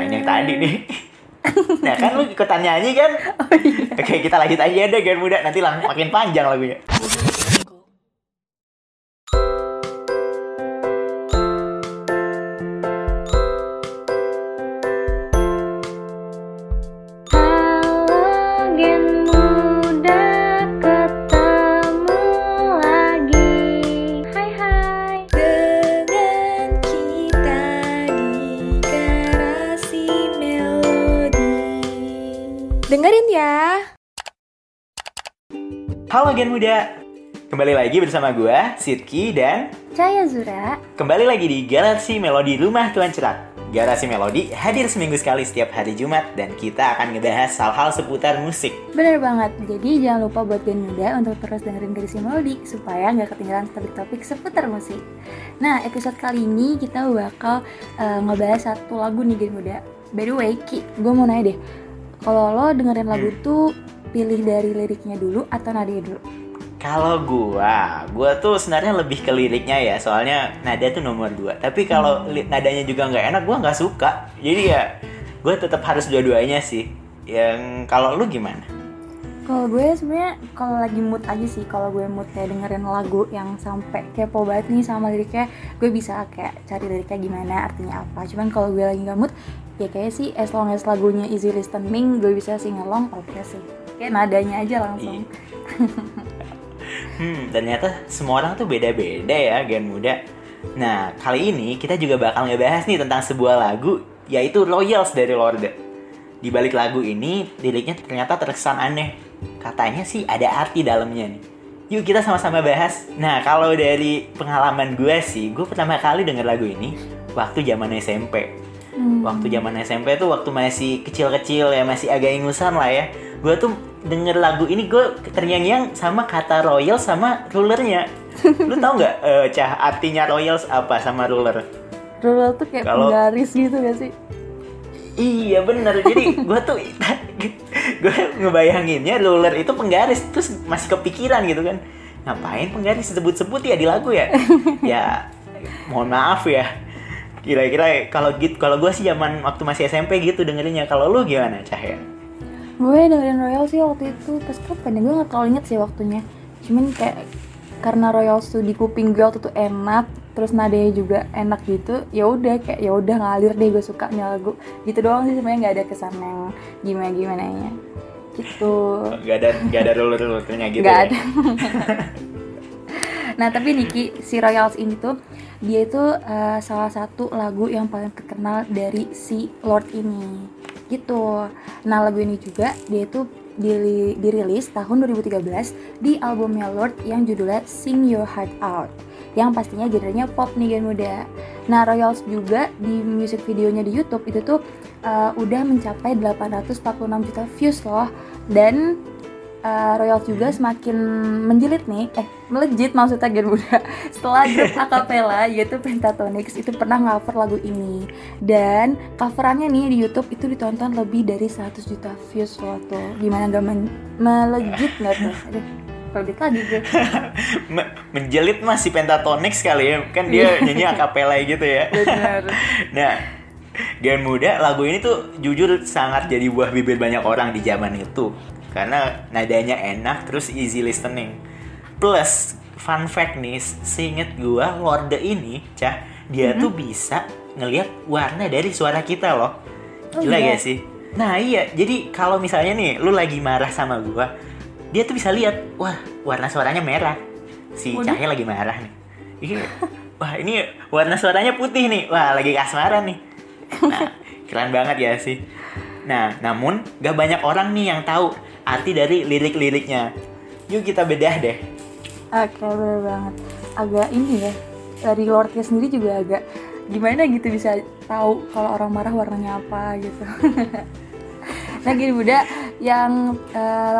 Nah, ini yang tadi nih. nah, kan lu ikutan nyanyi kan? Oh, iya. Oke, kita lanjut aja deh, Gen Muda. Nanti lang makin panjang lagunya. Gen Muda. Kembali lagi bersama gua, Sidki dan Caya Zura kembali lagi di Galaksi Melodi Rumah Tuan Cerak. Garasi Melodi hadir seminggu sekali setiap hari Jumat dan kita akan ngebahas hal-hal seputar musik. Bener banget, jadi jangan lupa buat Gen Muda untuk terus dengerin Garisi Melodi supaya nggak ketinggalan topik-topik seputar musik. Nah, episode kali ini kita bakal eh, ngebahas satu lagu nih Gen Muda. By the way, Ki, gue mau nanya deh, kalau lo dengerin lagu tuh pilih dari liriknya dulu atau nadanya dulu? Kalau gua, gua tuh sebenarnya lebih ke liriknya ya, soalnya nada tuh nomor dua. Tapi kalau li- nadanya juga nggak enak, gua nggak suka. Jadi ya, gua tetap harus dua-duanya sih. Yang kalau lu gimana? Kalau gue sebenarnya kalau lagi mood aja sih, kalau gue mood kayak dengerin lagu yang sampai kepo banget nih sama liriknya, gue bisa kayak cari liriknya gimana, artinya apa. Cuman kalau gue lagi nggak mood, ya kayak sih as long as lagunya easy listening, gue bisa sing along, oke sih. Kayak nadanya aja langsung. Hmm, ternyata semua orang tuh beda-beda ya, Gen Muda. Nah, kali ini kita juga bakal ngebahas nih tentang sebuah lagu, yaitu Royals dari Lorde. Di balik lagu ini, liriknya ternyata terkesan aneh. Katanya sih ada arti dalamnya nih. Yuk kita sama-sama bahas. Nah, kalau dari pengalaman gue sih, gue pertama kali denger lagu ini waktu zaman SMP. Hmm. Waktu zaman SMP tuh waktu masih kecil-kecil ya, masih agak ingusan lah ya. Gue tuh denger lagu ini gue terngiang-ngiang sama kata royal sama rulernya. Lu tau nggak eh, cah artinya royals apa sama ruler? Rural tuh kayak Kalau- penggaris gitu gak sih? Iya bener, jadi gue tuh gue ngebayanginnya ruler itu penggaris terus masih kepikiran gitu kan ngapain penggaris sebut-sebut ya di lagu ya ya mohon maaf ya kira-kira kalau gitu kalau gue sih zaman waktu masih SMP gitu dengerinnya kalau lu gimana Cahya? Gue dengerin Royal sih waktu itu pas kapan ya? Gue gak terlalu inget sih waktunya. Cuman kayak karena Royal tuh di kuping gue waktu itu enak terus nadanya juga enak gitu ya udah kayak ya udah ngalir deh gue suka nih lagu. Gitu doang sih sebenarnya nggak ada kesan yang gimana gimana nya gitu. Gak ada gak ada ruler rulernya gitu nggak ya? ada. Nah tapi Niki si Royals ini tuh dia itu eh, salah satu lagu yang paling terkenal dari si Lord ini gitu nah lagu ini juga dia itu diri- dirilis tahun 2013 di albumnya Lord yang judulnya Sing Your Heart Out yang pastinya genrenya pop nih Gen Muda. Nah Royals juga di music videonya di YouTube itu tuh uh, udah mencapai 846 juta views loh dan uh, Royals juga semakin menjelit nih, eh melejit maksudnya Gen Muda setelah grup acapella yaitu Pentatonix itu pernah cover lagu ini. Dan coverannya nih di YouTube itu ditonton lebih dari 100 juta views loh tuh gimana gak men- melejit nggak tuh? Aduh, melejit lagi gue. Me- menjelit masih pentatonix kali ya. Kan dia nyanyi akapela gitu ya. Nah Gen Muda lagu ini tuh jujur sangat jadi buah bibir banyak orang di zaman itu karena nadanya enak terus easy listening. Plus fun fact nih seinget gua Lorde ini cah dia tuh bisa ngelihat warna dari suara kita loh. Oh, gila iya? gak sih? Nah iya. Jadi kalau misalnya nih lu lagi marah sama gua dia tuh bisa lihat wah warna suaranya merah. Si Waduh. Lagi marah nih. Iya. wah ini warna suaranya putih nih. Wah lagi kasmaran nih. Nah keren banget ya sih. Nah namun gak banyak orang nih yang tahu arti dari lirik-liriknya yuk kita bedah deh Oke, bener banget. Agak ini ya, dari Lordnya sendiri juga agak gimana gitu bisa tahu kalau orang marah warnanya apa gitu. nah gini Buda, yang eh,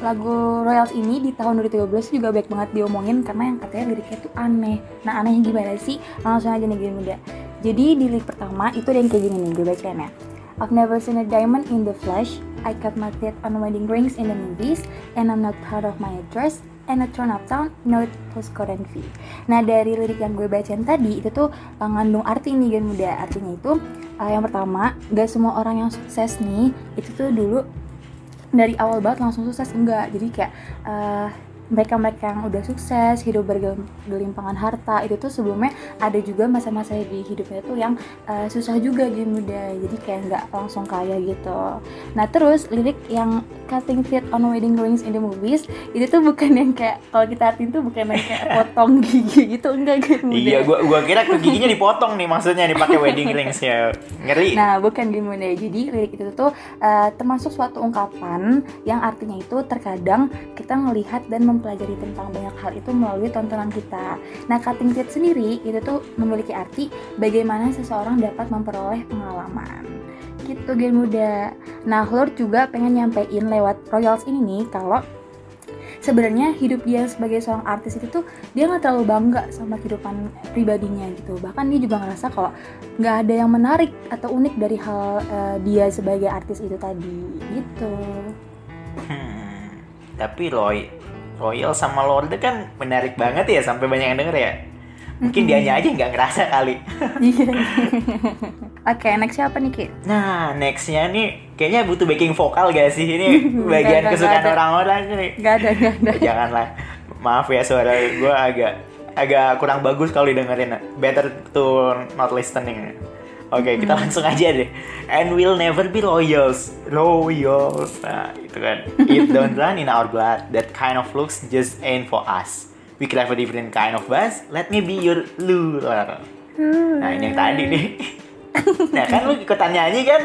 lagu Royals ini di tahun 2013 juga baik banget diomongin karena yang katanya liriknya tuh aneh. Nah anehnya gimana sih? Langsung aja nih gini Buda. Jadi di lirik pertama itu ada yang kayak gini nih, gue bacain ya. I've never seen a diamond in the flesh, I cut my teeth on wedding rings in the movies and I'm not proud of my address and I turn uptown note postcode and fee. Nah dari lirik yang gue bacain tadi itu tuh uh, ngandung arti nih gen muda. Artinya itu uh, yang pertama gak semua orang yang sukses nih itu tuh dulu dari awal banget langsung sukses enggak. Jadi kayak uh, mereka-mereka yang udah sukses, hidup bergelimpangan harta, itu tuh sebelumnya ada juga masa-masa di hidupnya tuh yang uh, susah juga di muda, jadi kayak nggak langsung kaya gitu. Nah terus lirik yang cutting teeth on wedding rings in the movies itu tuh bukan yang kayak kalau kita artiin tuh bukan yang kayak potong gigi gitu enggak gitu. Iya, gua gua kira giginya dipotong nih maksudnya dipakai wedding rings ya. Ngeri. Nah, bukan di muda. Jadi lirik itu tuh uh, termasuk suatu ungkapan yang artinya itu terkadang kita melihat dan mempelajari tentang banyak hal itu melalui tontonan kita. Nah, cutting teeth sendiri itu tuh memiliki arti bagaimana seseorang dapat memperoleh pengalaman. Gitu gen muda. Nah, Lord juga pengen nyampein lewat Royals ini nih kalau sebenarnya hidup dia sebagai seorang artis itu tuh dia nggak terlalu bangga sama kehidupan pribadinya gitu bahkan dia juga ngerasa kalau nggak ada yang menarik atau unik dari hal uh, dia sebagai artis itu tadi gitu Hmm, tapi Roy, Royal sama Lorde kan menarik banget ya sampai banyak yang denger ya. Mungkin dianya aja nggak ngerasa kali. Iya. Oke, next siapa nih Ki? Nah, nextnya nih kayaknya butuh backing vokal gak sih? Ini bagian nggak, kesukaan orang-orang nih. Gak ada, gak ada. Janganlah. Maaf ya suara gue agak agak kurang bagus kalau didengerin. Better to not listening. Oke, kita langsung aja deh. And we'll never be royals. Royals. Nah, itu kan. It don't run in our blood. That kind of looks just ain't for us. We crave a different kind of buzz. Let me be your lure. Nah, ini yang tadi nih. nah, kan lu ikutan nyanyi kan?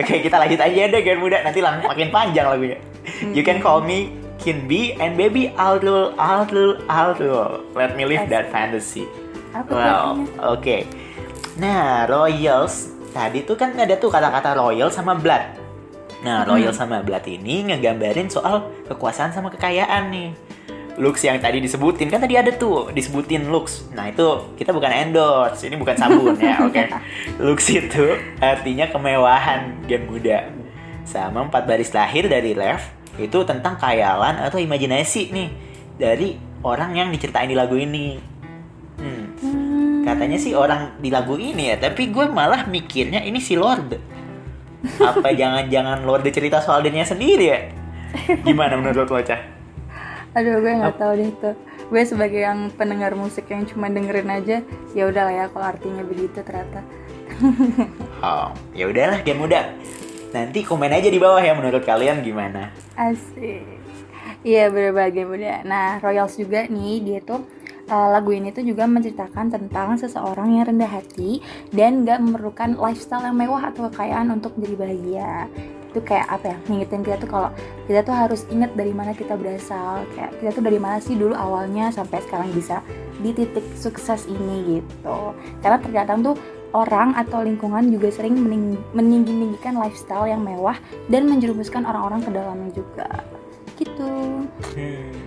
Oke, kita lanjut aja deh, Gen Muda. Nanti lang makin panjang lagunya. You can call me Kin B and baby I'll rule, I'll rule, I'll rule. Let me live that fantasy. Artinya? oke. Nah, royals tadi tuh kan ada tuh kata-kata royal sama blood. Nah, royal sama blood ini ngegambarin soal kekuasaan sama kekayaan nih. Looks yang tadi disebutin kan tadi ada tuh disebutin looks. Nah itu kita bukan endorse, ini bukan sabun ya, oke? Looks itu artinya kemewahan gen muda. Sama empat baris lahir dari left itu tentang khayalan atau imajinasi nih dari orang yang diceritain di lagu ini. Katanya sih orang di lagu ini ya, tapi gue malah mikirnya ini si Lord. Apa jangan-jangan Lord cerita soal dirinya sendiri ya? Gimana menurut lo, Cah? aduh gue nggak tahu deh itu. Gue sebagai yang pendengar musik yang cuma dengerin aja, ya udah lah ya kalau artinya begitu ternyata. Oh, ya udahlah game muda. Nanti komen aja di bawah ya menurut kalian gimana. Asik. Iya berbagai muda. Nah Royals juga nih dia tuh uh, lagu ini tuh juga menceritakan tentang seseorang yang rendah hati dan gak memerlukan lifestyle yang mewah atau kekayaan untuk menjadi bahagia. Itu kayak apa ya? Ngingetin kita tuh kalau kita tuh harus ingat dari mana kita berasal. Kayak kita tuh dari mana sih dulu awalnya sampai sekarang bisa di titik sukses ini gitu. Karena terkadang tuh orang atau lingkungan juga sering mening- meninggi-ninggikan lifestyle yang mewah dan menjerumuskan orang-orang ke dalamnya juga gitu Hmm,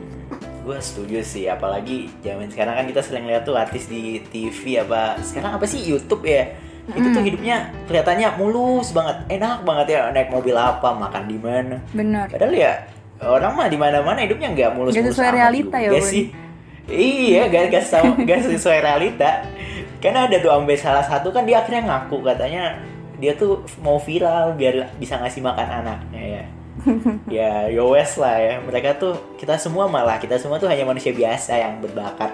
gue setuju sih. Apalagi zaman sekarang kan kita sering lihat tuh artis di TV apa sekarang apa sih YouTube ya. Itu tuh hidupnya kelihatannya mulus banget, enak banget ya naik mobil apa, makan di mana. bener Padahal ya orang mah di mana-mana hidupnya nggak mulus-mulus Nggak sesuai amat realita ya, sih. Iya, gak, gak, sesuai, gak sesuai realita. Karena ada tuh ambil salah satu kan dia akhirnya ngaku katanya dia tuh mau viral biar bisa ngasih makan anaknya ya. ya yowes lah ya. Mereka tuh kita semua malah kita semua tuh hanya manusia biasa yang berbakat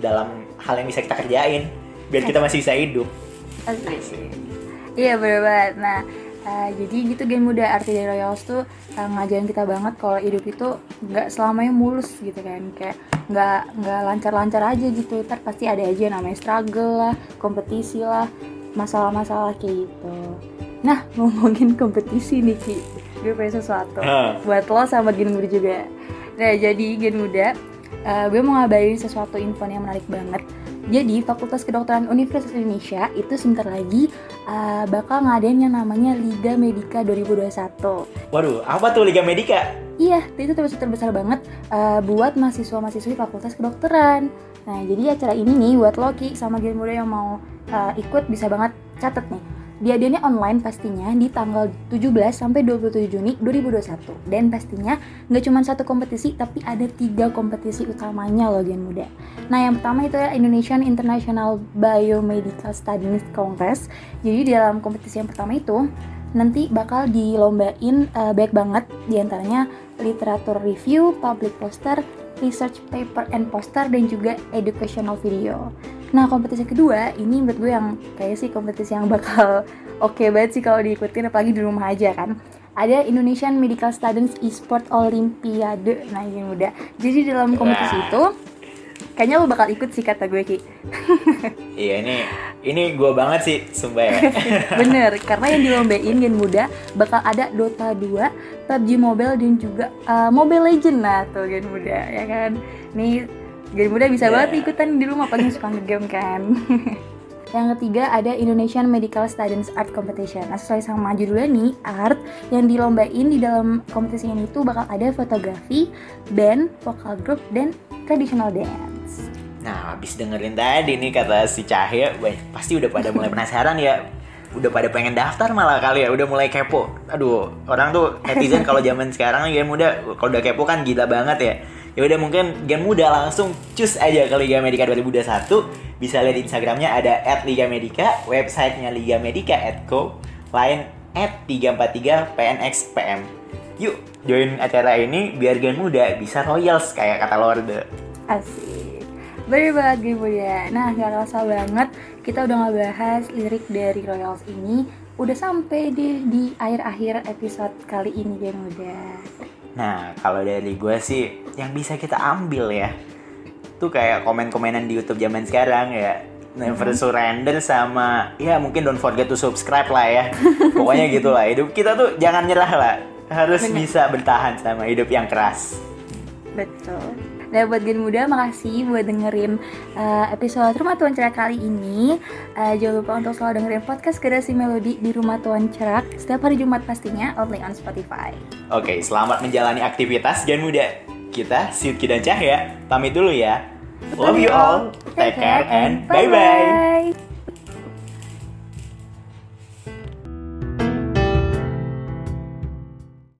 dalam hal yang bisa kita kerjain biar kita masih bisa hidup. Asik. Iya bener banget. Nah, eh, jadi gitu gen muda arti dari Royals tuh eh, ngajarin kita banget kalau hidup itu nggak selamanya mulus gitu kan. Kayak nggak nggak lancar-lancar aja gitu. Ntar pasti ada aja namanya struggle lah, kompetisi lah, masalah-masalah kayak gitu. Nah, ngomongin kompetisi nih Ki, gue punya sesuatu Hah. buat lo sama gen muda juga. Nah, jadi gen muda, eh, gue mau ngabarin sesuatu info yang menarik banget. Jadi, Fakultas Kedokteran Universitas Indonesia itu sebentar lagi eh, bakal ngadain yang namanya Liga Medika 2021. Waduh, apa tuh Liga Medika? Iya, itu terbesar terbesar banget eh, buat mahasiswa-mahasiswi Fakultas Kedokteran. Nah, jadi acara ini nih buat Loki sama gen muda yang mau eh, ikut bisa banget catet nih. Diadainnya online pastinya di tanggal 17 sampai 27 Juni 2021 dan pastinya nggak cuma satu kompetisi tapi ada tiga kompetisi utamanya loh Gen Muda. Nah yang pertama itu ya Indonesian International Biomedical Studies Congress. Jadi di dalam kompetisi yang pertama itu nanti bakal dilombain uh, banyak banget di antaranya literatur review, public poster, research paper and poster dan juga educational video. Nah kompetisi kedua ini menurut gue yang kayak sih kompetisi yang bakal oke okay banget sih kalau diikutin apalagi di rumah aja kan. Ada Indonesian Medical Students Esport Olympiade. Nah ini muda. Jadi dalam kompetisi Wah. itu kayaknya lo bakal ikut sih kata gue Ki. Iya ini ini gue banget sih sumpah ya. Bener, karena yang dilombain Gen Muda bakal ada Dota 2, PUBG Mobile dan juga uh, Mobile Legend nah tuh Gen Muda ya kan. Nih Gen Muda bisa Yeah. banget ikutan di rumah paling suka ngegame kan. yang ketiga ada Indonesian Medical Students Art Competition. Nah sesuai sama judulnya nih, art yang dilombain di dalam kompetisi ini tuh bakal ada fotografi, band, vocal group, dan traditional dance. Nah, habis dengerin tadi nih kata si Cahya, wah, pasti udah pada mulai penasaran ya. Udah pada pengen daftar malah kali ya, udah mulai kepo. Aduh, orang tuh netizen kalau zaman sekarang game muda, kalau udah kepo kan gila banget ya. Ya udah mungkin game muda langsung cus aja ke Liga Medica 2021. Bisa lihat Instagramnya ada @ligamedica, websitenya ligamedica@co, lain @343pnxpm. Yuk, join acara ini biar game muda bisa royals kayak kata Lorde. Asik Bener banget Gen Muda Nah gak kerasa banget Kita udah ngebahas lirik dari Royals ini Udah sampai di, di akhir-akhir episode kali ini Gen Muda Nah, kalau dari gue sih yang bisa kita ambil ya, tuh kayak komen-komenan di YouTube zaman sekarang ya. Never surrender sama ya mungkin don't forget to subscribe lah ya. Pokoknya gitu lah. Hidup kita tuh jangan nyerah lah. Harus Bener. bisa bertahan sama hidup yang keras. Betul Nah buat Gen Muda makasih buat dengerin uh, episode Rumah Tuan Cerak kali ini Uh, Jangan lupa untuk selalu dengerin podcast Generasi Melodi di Rumah Tuan Cerak Setiap hari Jumat pastinya only on Spotify Oke, selamat menjalani aktivitas dan muda. Kita Sidki dan Cahya pamit dulu ya. Love you all. Take care and bye bye. bye.